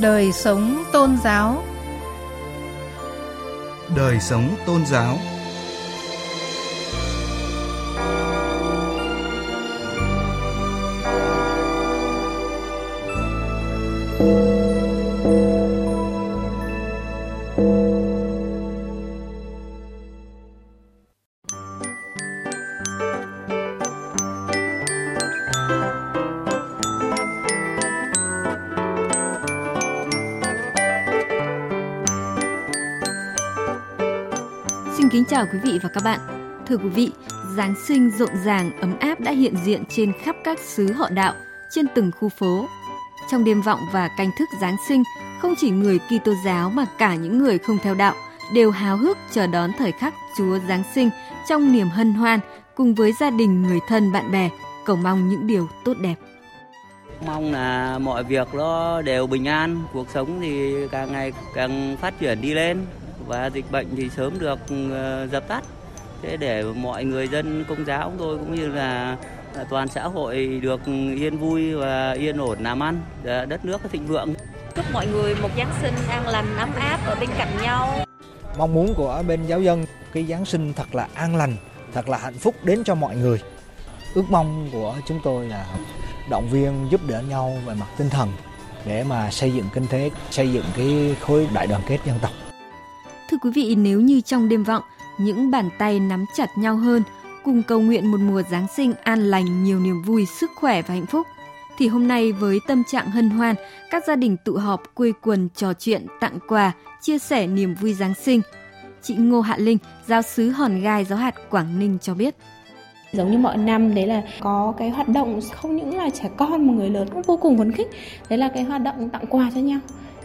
Đời sống tôn giáo. Đời sống tôn giáo. Kính chào quý vị và các bạn. Thưa quý vị, Giáng sinh rộn ràng, ấm áp đã hiện diện trên khắp các xứ họ đạo, trên từng khu phố. Trong đêm vọng và canh thức Giáng sinh, không chỉ người Kitô giáo mà cả những người không theo đạo đều háo hức chờ đón thời khắc Chúa Giáng sinh trong niềm hân hoan cùng với gia đình, người thân, bạn bè, cầu mong những điều tốt đẹp. Mong là mọi việc nó đều bình an, cuộc sống thì càng ngày càng phát triển đi lên và dịch bệnh thì sớm được ờ, dập tắt. Thế để mọi người dân công giáo chúng tôi cũng như là toàn xã hội được yên vui và yên ổn làm ăn, đất nước thịnh vượng. chúc mọi người một Giáng sinh an lành, ấm áp ở bên cạnh nhau. Mong muốn của bên giáo dân cái Giáng sinh thật là an lành, thật là hạnh phúc đến cho mọi người. Ước mong của chúng tôi là động viên giúp đỡ nhau về mặt tinh thần để mà xây dựng kinh tế, xây dựng cái khối đại đoàn kết dân tộc. Thưa quý vị, nếu như trong đêm vọng, những bàn tay nắm chặt nhau hơn, cùng cầu nguyện một mùa Giáng sinh an lành, nhiều niềm vui, sức khỏe và hạnh phúc, thì hôm nay với tâm trạng hân hoan, các gia đình tụ họp quây quần trò chuyện, tặng quà, chia sẻ niềm vui Giáng sinh. Chị Ngô Hạ Linh, giáo sứ Hòn Gai Giáo hạt Quảng Ninh cho biết. Giống như mọi năm đấy là có cái hoạt động không những là trẻ con mà người lớn cũng vô cùng phấn khích. Đấy là cái hoạt động tặng quà cho nhau.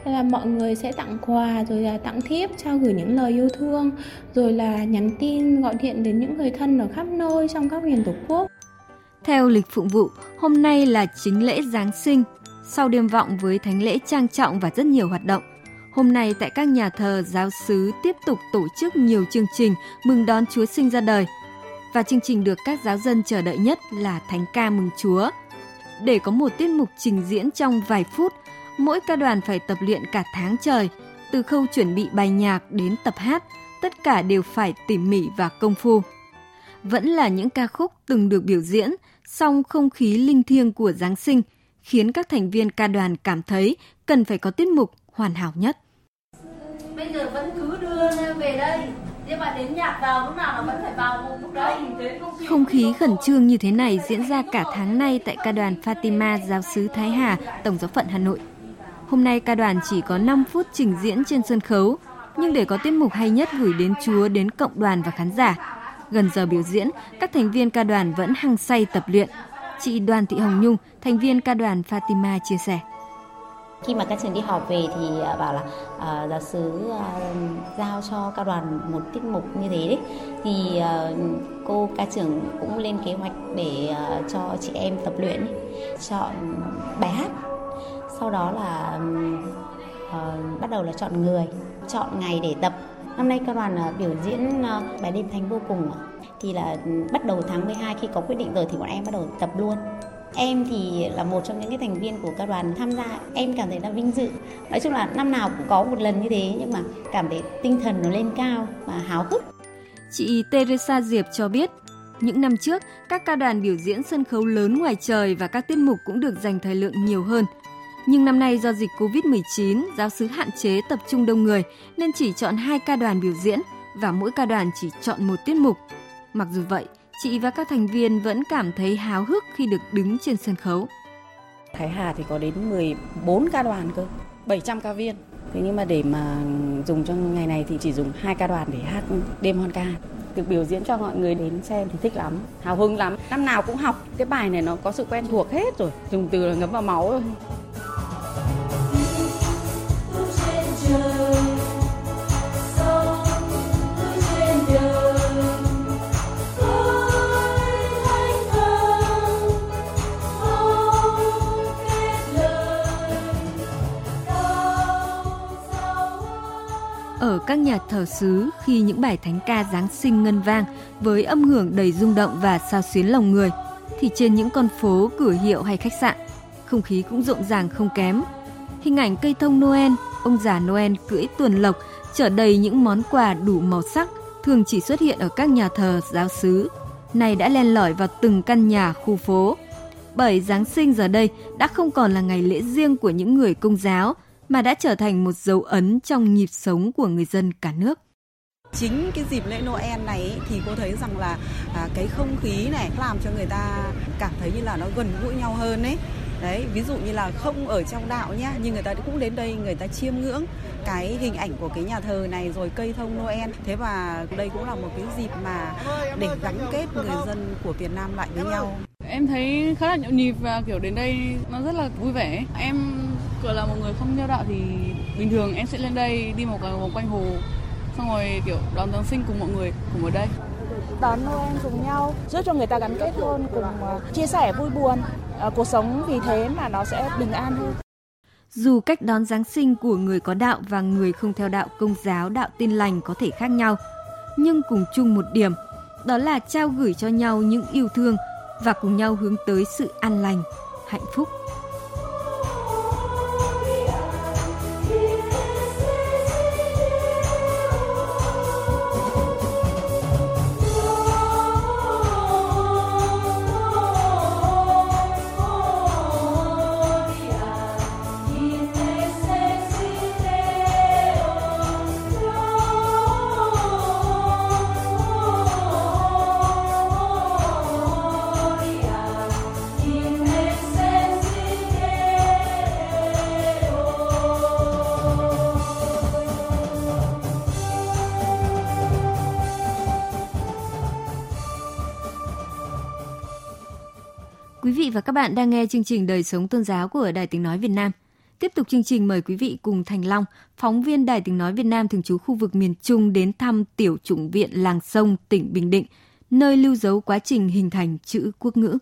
Là mọi người sẽ tặng quà rồi là tặng thiếp trao gửi những lời yêu thương rồi là nhắn tin gọi điện đến những người thân ở khắp nơi trong các miền tổ quốc. Theo lịch phụng vụ, hôm nay là chính lễ Giáng sinh, sau đêm vọng với thánh lễ trang trọng và rất nhiều hoạt động. Hôm nay tại các nhà thờ giáo sứ tiếp tục tổ chức nhiều chương trình mừng đón Chúa sinh ra đời. Và chương trình được các giáo dân chờ đợi nhất là Thánh ca mừng Chúa. Để có một tiết mục trình diễn trong vài phút, mỗi ca đoàn phải tập luyện cả tháng trời, từ khâu chuẩn bị bài nhạc đến tập hát, tất cả đều phải tỉ mỉ và công phu. Vẫn là những ca khúc từng được biểu diễn, song không khí linh thiêng của Giáng sinh khiến các thành viên ca đoàn cảm thấy cần phải có tiết mục hoàn hảo nhất. bây giờ vẫn cứ đưa về đây nhưng mà đến nhạc vào lúc nào nó vẫn phải vào lúc đấy Không khí khẩn trương như thế này diễn ra cả tháng nay tại ca đoàn Fatima giáo sứ Thái Hà, Tổng giáo phận Hà Nội. Hôm nay ca đoàn chỉ có 5 phút trình diễn trên sân khấu, nhưng để có tiết mục hay nhất gửi đến Chúa đến cộng đoàn và khán giả. Gần giờ biểu diễn, các thành viên ca đoàn vẫn hăng say tập luyện. Chị Đoàn Thị Hồng Nhung, thành viên ca đoàn Fatima chia sẻ. khi mà các trường đi họp về thì à, bảo là uh, giáo sứ uh, giao cho các đoàn một tiết mục như thế đấy thì uh, cô ca trưởng cũng lên kế hoạch để uh, cho chị em tập luyện chọn bài hát sau đó là uh, bắt đầu là chọn người chọn ngày để tập năm nay các đoàn uh, ờ, biểu diễn uh, bài đêm thánh vô cùng thì là bắt đầu tháng 12 khi có quyết định rồi thì bọn em bắt đầu tập luôn Em thì là một trong những cái thành viên của ca đoàn tham gia, em cảm thấy là vinh dự. Nói chung là năm nào cũng có một lần như thế nhưng mà cảm thấy tinh thần nó lên cao và háo hức. Chị Teresa Diệp cho biết, những năm trước, các ca đoàn biểu diễn sân khấu lớn ngoài trời và các tiết mục cũng được dành thời lượng nhiều hơn. Nhưng năm nay do dịch Covid-19, giáo sứ hạn chế tập trung đông người nên chỉ chọn hai ca đoàn biểu diễn và mỗi ca đoàn chỉ chọn một tiết mục. Mặc dù vậy, chị và các thành viên vẫn cảm thấy háo hức khi được đứng trên sân khấu. Thái Hà thì có đến 14 ca đoàn cơ, 700 ca viên. Thế nhưng mà để mà dùng cho ngày này thì chỉ dùng hai ca đoàn để hát đêm hoan ca. Được biểu diễn cho mọi người đến xem thì thích lắm, hào hứng lắm. Năm nào cũng học, cái bài này nó có sự quen thuộc hết rồi, dùng từ là ngấm vào máu rồi. Ở các nhà thờ xứ khi những bài thánh ca Giáng sinh ngân vang với âm hưởng đầy rung động và sao xuyến lòng người, thì trên những con phố, cửa hiệu hay khách sạn, không khí cũng rộn ràng không kém. Hình ảnh cây thông Noel, ông già Noel cưỡi tuần lộc chở đầy những món quà đủ màu sắc thường chỉ xuất hiện ở các nhà thờ giáo xứ. Này đã len lỏi vào từng căn nhà, khu phố. Bởi Giáng sinh giờ đây đã không còn là ngày lễ riêng của những người công giáo, mà đã trở thành một dấu ấn trong nhịp sống của người dân cả nước. Chính cái dịp lễ Noel này ấy, thì cô thấy rằng là à, cái không khí này làm cho người ta cảm thấy như là nó gần gũi nhau hơn ấy. Đấy ví dụ như là không ở trong đạo nhá nhưng người ta cũng đến đây người ta chiêm ngưỡng cái hình ảnh của cái nhà thờ này rồi cây thông Noel. Thế và đây cũng là một cái dịp mà để gắn kết người dân của Việt Nam lại với nhau. Em thấy khá là nhộn nhịp và kiểu đến đây nó rất là vui vẻ. Em gọi là một người không theo đạo thì bình thường em sẽ lên đây đi một vòng quanh hồ xong rồi kiểu đón Giáng sinh cùng mọi người cùng ở đây. Đón Noel cùng nhau giúp cho người ta gắn kết hơn cùng uh, chia sẻ vui buồn. Uh, cuộc sống vì thế mà nó sẽ bình an hơn. Dù cách đón Giáng sinh của người có đạo và người không theo đạo công giáo đạo tin lành có thể khác nhau, nhưng cùng chung một điểm, đó là trao gửi cho nhau những yêu thương và cùng nhau hướng tới sự an lành, hạnh phúc. Vị và các bạn đang nghe chương trình Đời sống tôn giáo của Đài Tiếng Nói Việt Nam. Tiếp tục chương trình mời quý vị cùng Thành Long, phóng viên Đài Tiếng Nói Việt Nam thường trú khu vực miền Trung đến thăm Tiểu chủng viện Làng Sông, tỉnh Bình Định, nơi lưu dấu quá trình hình thành chữ quốc ngữ.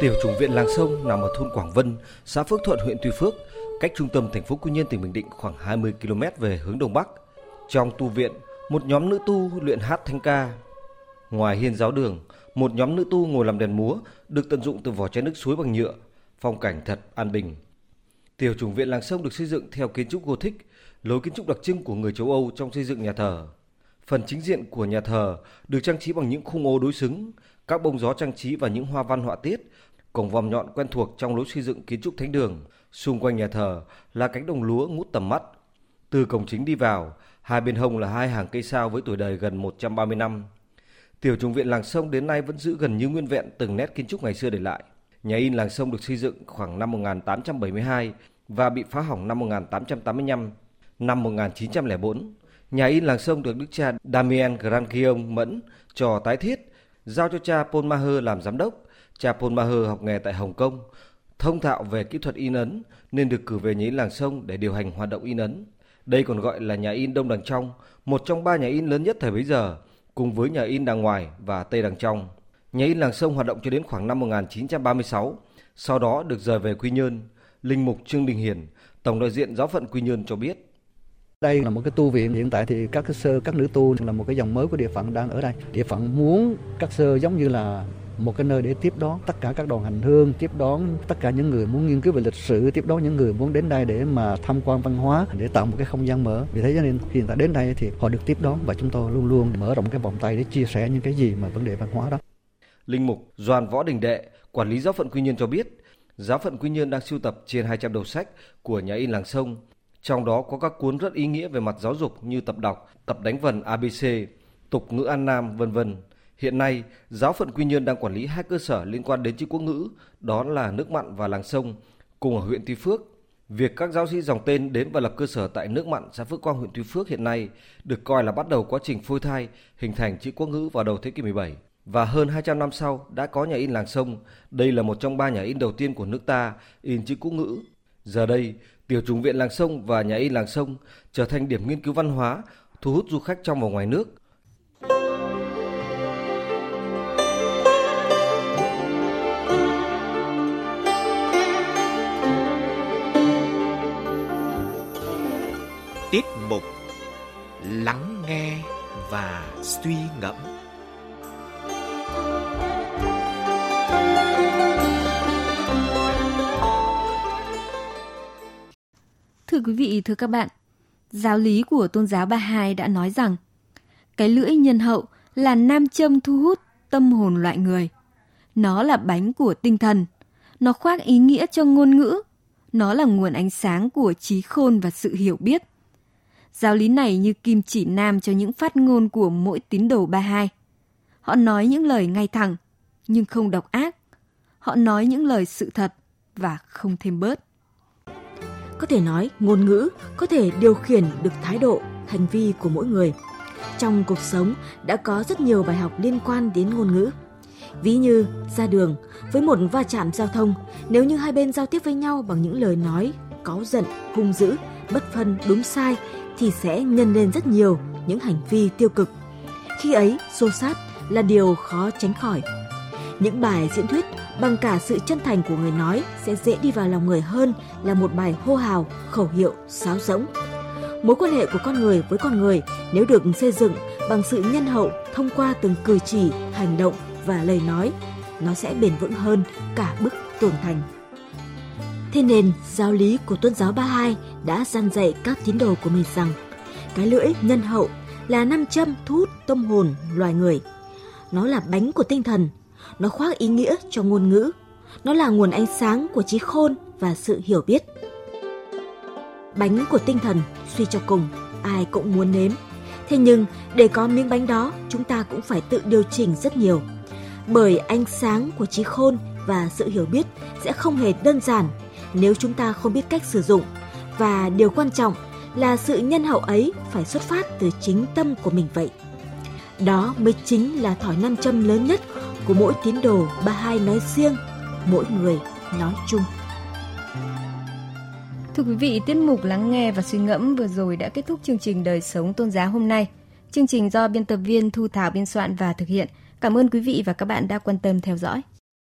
Tiểu chủng viện Làng Sông nằm ở thôn Quảng Vân, xã Phước Thuận, huyện Tuy Phước, cách trung tâm thành phố Quy Nhơn, tỉnh Bình Định khoảng 20 km về hướng đông bắc. Trong tu viện, một nhóm nữ tu luyện hát thanh ca. Ngoài hiên giáo đường, một nhóm nữ tu ngồi làm đèn múa được tận dụng từ vỏ chai nước suối bằng nhựa, phong cảnh thật an bình. Tiểu chủng viện làng sông được xây dựng theo kiến trúc Gothic, lối kiến trúc đặc trưng của người châu Âu trong xây dựng nhà thờ. Phần chính diện của nhà thờ được trang trí bằng những khung ô đối xứng, các bông gió trang trí và những hoa văn họa tiết, cổng vòm nhọn quen thuộc trong lối xây dựng kiến trúc thánh đường. Xung quanh nhà thờ là cánh đồng lúa ngút tầm mắt. Từ cổng chính đi vào, hai bên hông là hai hàng cây sao với tuổi đời gần 130 năm. Tiểu trùng viện Làng Sông đến nay vẫn giữ gần như nguyên vẹn từng nét kiến trúc ngày xưa để lại. Nhà in Làng Sông được xây dựng khoảng năm 1872 và bị phá hỏng năm 1885. Năm 1904, nhà in Làng Sông được đức cha Damien Grandion Mẫn cho tái thiết, giao cho cha Paul Maher làm giám đốc. Cha Paul Maher học nghề tại Hồng Kông, thông thạo về kỹ thuật in ấn nên được cử về nhà in Làng Sông để điều hành hoạt động in ấn. Đây còn gọi là nhà in Đông Đằng Trong, một trong ba nhà in lớn nhất thời bấy giờ – cùng với nhà in đằng ngoài và tây đằng trong. Nhà in làng sông hoạt động cho đến khoảng năm 1936, sau đó được rời về Quy Nhơn. Linh mục Trương Đình Hiền, tổng đại diện giáo phận Quy Nhơn cho biết. Đây là một cái tu viện hiện tại thì các cái sơ các nữ tu là một cái dòng mới của địa phận đang ở đây. Địa phận muốn các sơ giống như là một cái nơi để tiếp đón tất cả các đoàn hành hương, tiếp đón tất cả những người muốn nghiên cứu về lịch sử, tiếp đón những người muốn đến đây để mà tham quan văn hóa, để tạo một cái không gian mở. Vì thế cho nên hiện tại đến đây thì họ được tiếp đón và chúng tôi luôn luôn mở rộng cái vòng tay để chia sẻ những cái gì mà vấn đề văn hóa đó. Linh mục Doan Võ Đình Đệ, quản lý giáo phận Quy Nhơn cho biết, giáo phận Quy Nhơn đang sưu tập trên 200 đầu sách của nhà in làng sông, trong đó có các cuốn rất ý nghĩa về mặt giáo dục như tập đọc, tập đánh vần ABC, tục ngữ An Nam, vân vân. Hiện nay, giáo phận Quy Nhơn đang quản lý hai cơ sở liên quan đến chữ quốc ngữ, đó là nước mặn và làng sông, cùng ở huyện Tuy Phước. Việc các giáo sĩ dòng tên đến và lập cơ sở tại nước mặn xã Phước Quang huyện Tuy Phước hiện nay được coi là bắt đầu quá trình phôi thai hình thành chữ quốc ngữ vào đầu thế kỷ 17 và hơn 200 năm sau đã có nhà in làng sông. Đây là một trong ba nhà in đầu tiên của nước ta in chữ quốc ngữ. Giờ đây, tiểu trùng viện làng sông và nhà in làng sông trở thành điểm nghiên cứu văn hóa, thu hút du khách trong và ngoài nước Tiết mục Lắng nghe và suy ngẫm Thưa quý vị, thưa các bạn, giáo lý của tôn giáo Ba Hai đã nói rằng cái lưỡi nhân hậu là nam châm thu hút tâm hồn loại người. Nó là bánh của tinh thần. Nó khoác ý nghĩa cho ngôn ngữ. Nó là nguồn ánh sáng của trí khôn và sự hiểu biết. Giáo lý này như kim chỉ nam cho những phát ngôn của mỗi tín đồ Ba Hai. Họ nói những lời ngay thẳng, nhưng không độc ác. Họ nói những lời sự thật và không thêm bớt. Có thể nói, ngôn ngữ có thể điều khiển được thái độ, hành vi của mỗi người. Trong cuộc sống đã có rất nhiều bài học liên quan đến ngôn ngữ. Ví như ra đường, với một va chạm giao thông, nếu như hai bên giao tiếp với nhau bằng những lời nói cáu giận, hung dữ, bất phân đúng sai thì sẽ nhân lên rất nhiều những hành vi tiêu cực. Khi ấy, xô sát là điều khó tránh khỏi. Những bài diễn thuyết bằng cả sự chân thành của người nói sẽ dễ đi vào lòng người hơn là một bài hô hào, khẩu hiệu, sáo rỗng. Mối quan hệ của con người với con người nếu được xây dựng bằng sự nhân hậu thông qua từng cử chỉ, hành động và lời nói, nó sẽ bền vững hơn cả bức tường thành. Thế nên, giáo lý của tôn giáo Ba Hai đã gian dạy các tín đồ của mình rằng cái lưỡi nhân hậu là nam châm thu hút tâm hồn loài người. Nó là bánh của tinh thần, nó khoác ý nghĩa cho ngôn ngữ, nó là nguồn ánh sáng của trí khôn và sự hiểu biết. Bánh của tinh thần suy cho cùng ai cũng muốn nếm. Thế nhưng để có miếng bánh đó, chúng ta cũng phải tự điều chỉnh rất nhiều. Bởi ánh sáng của trí khôn và sự hiểu biết sẽ không hề đơn giản nếu chúng ta không biết cách sử dụng. Và điều quan trọng là sự nhân hậu ấy phải xuất phát từ chính tâm của mình vậy. Đó mới chính là thỏi nam châm lớn nhất của mỗi tín đồ Ba Hai nói riêng, mỗi người nói chung. Thưa quý vị, tiết mục lắng nghe và suy ngẫm vừa rồi đã kết thúc chương trình đời sống tôn giáo hôm nay. Chương trình do biên tập viên Thu Thảo biên soạn và thực hiện. Cảm ơn quý vị và các bạn đã quan tâm theo dõi.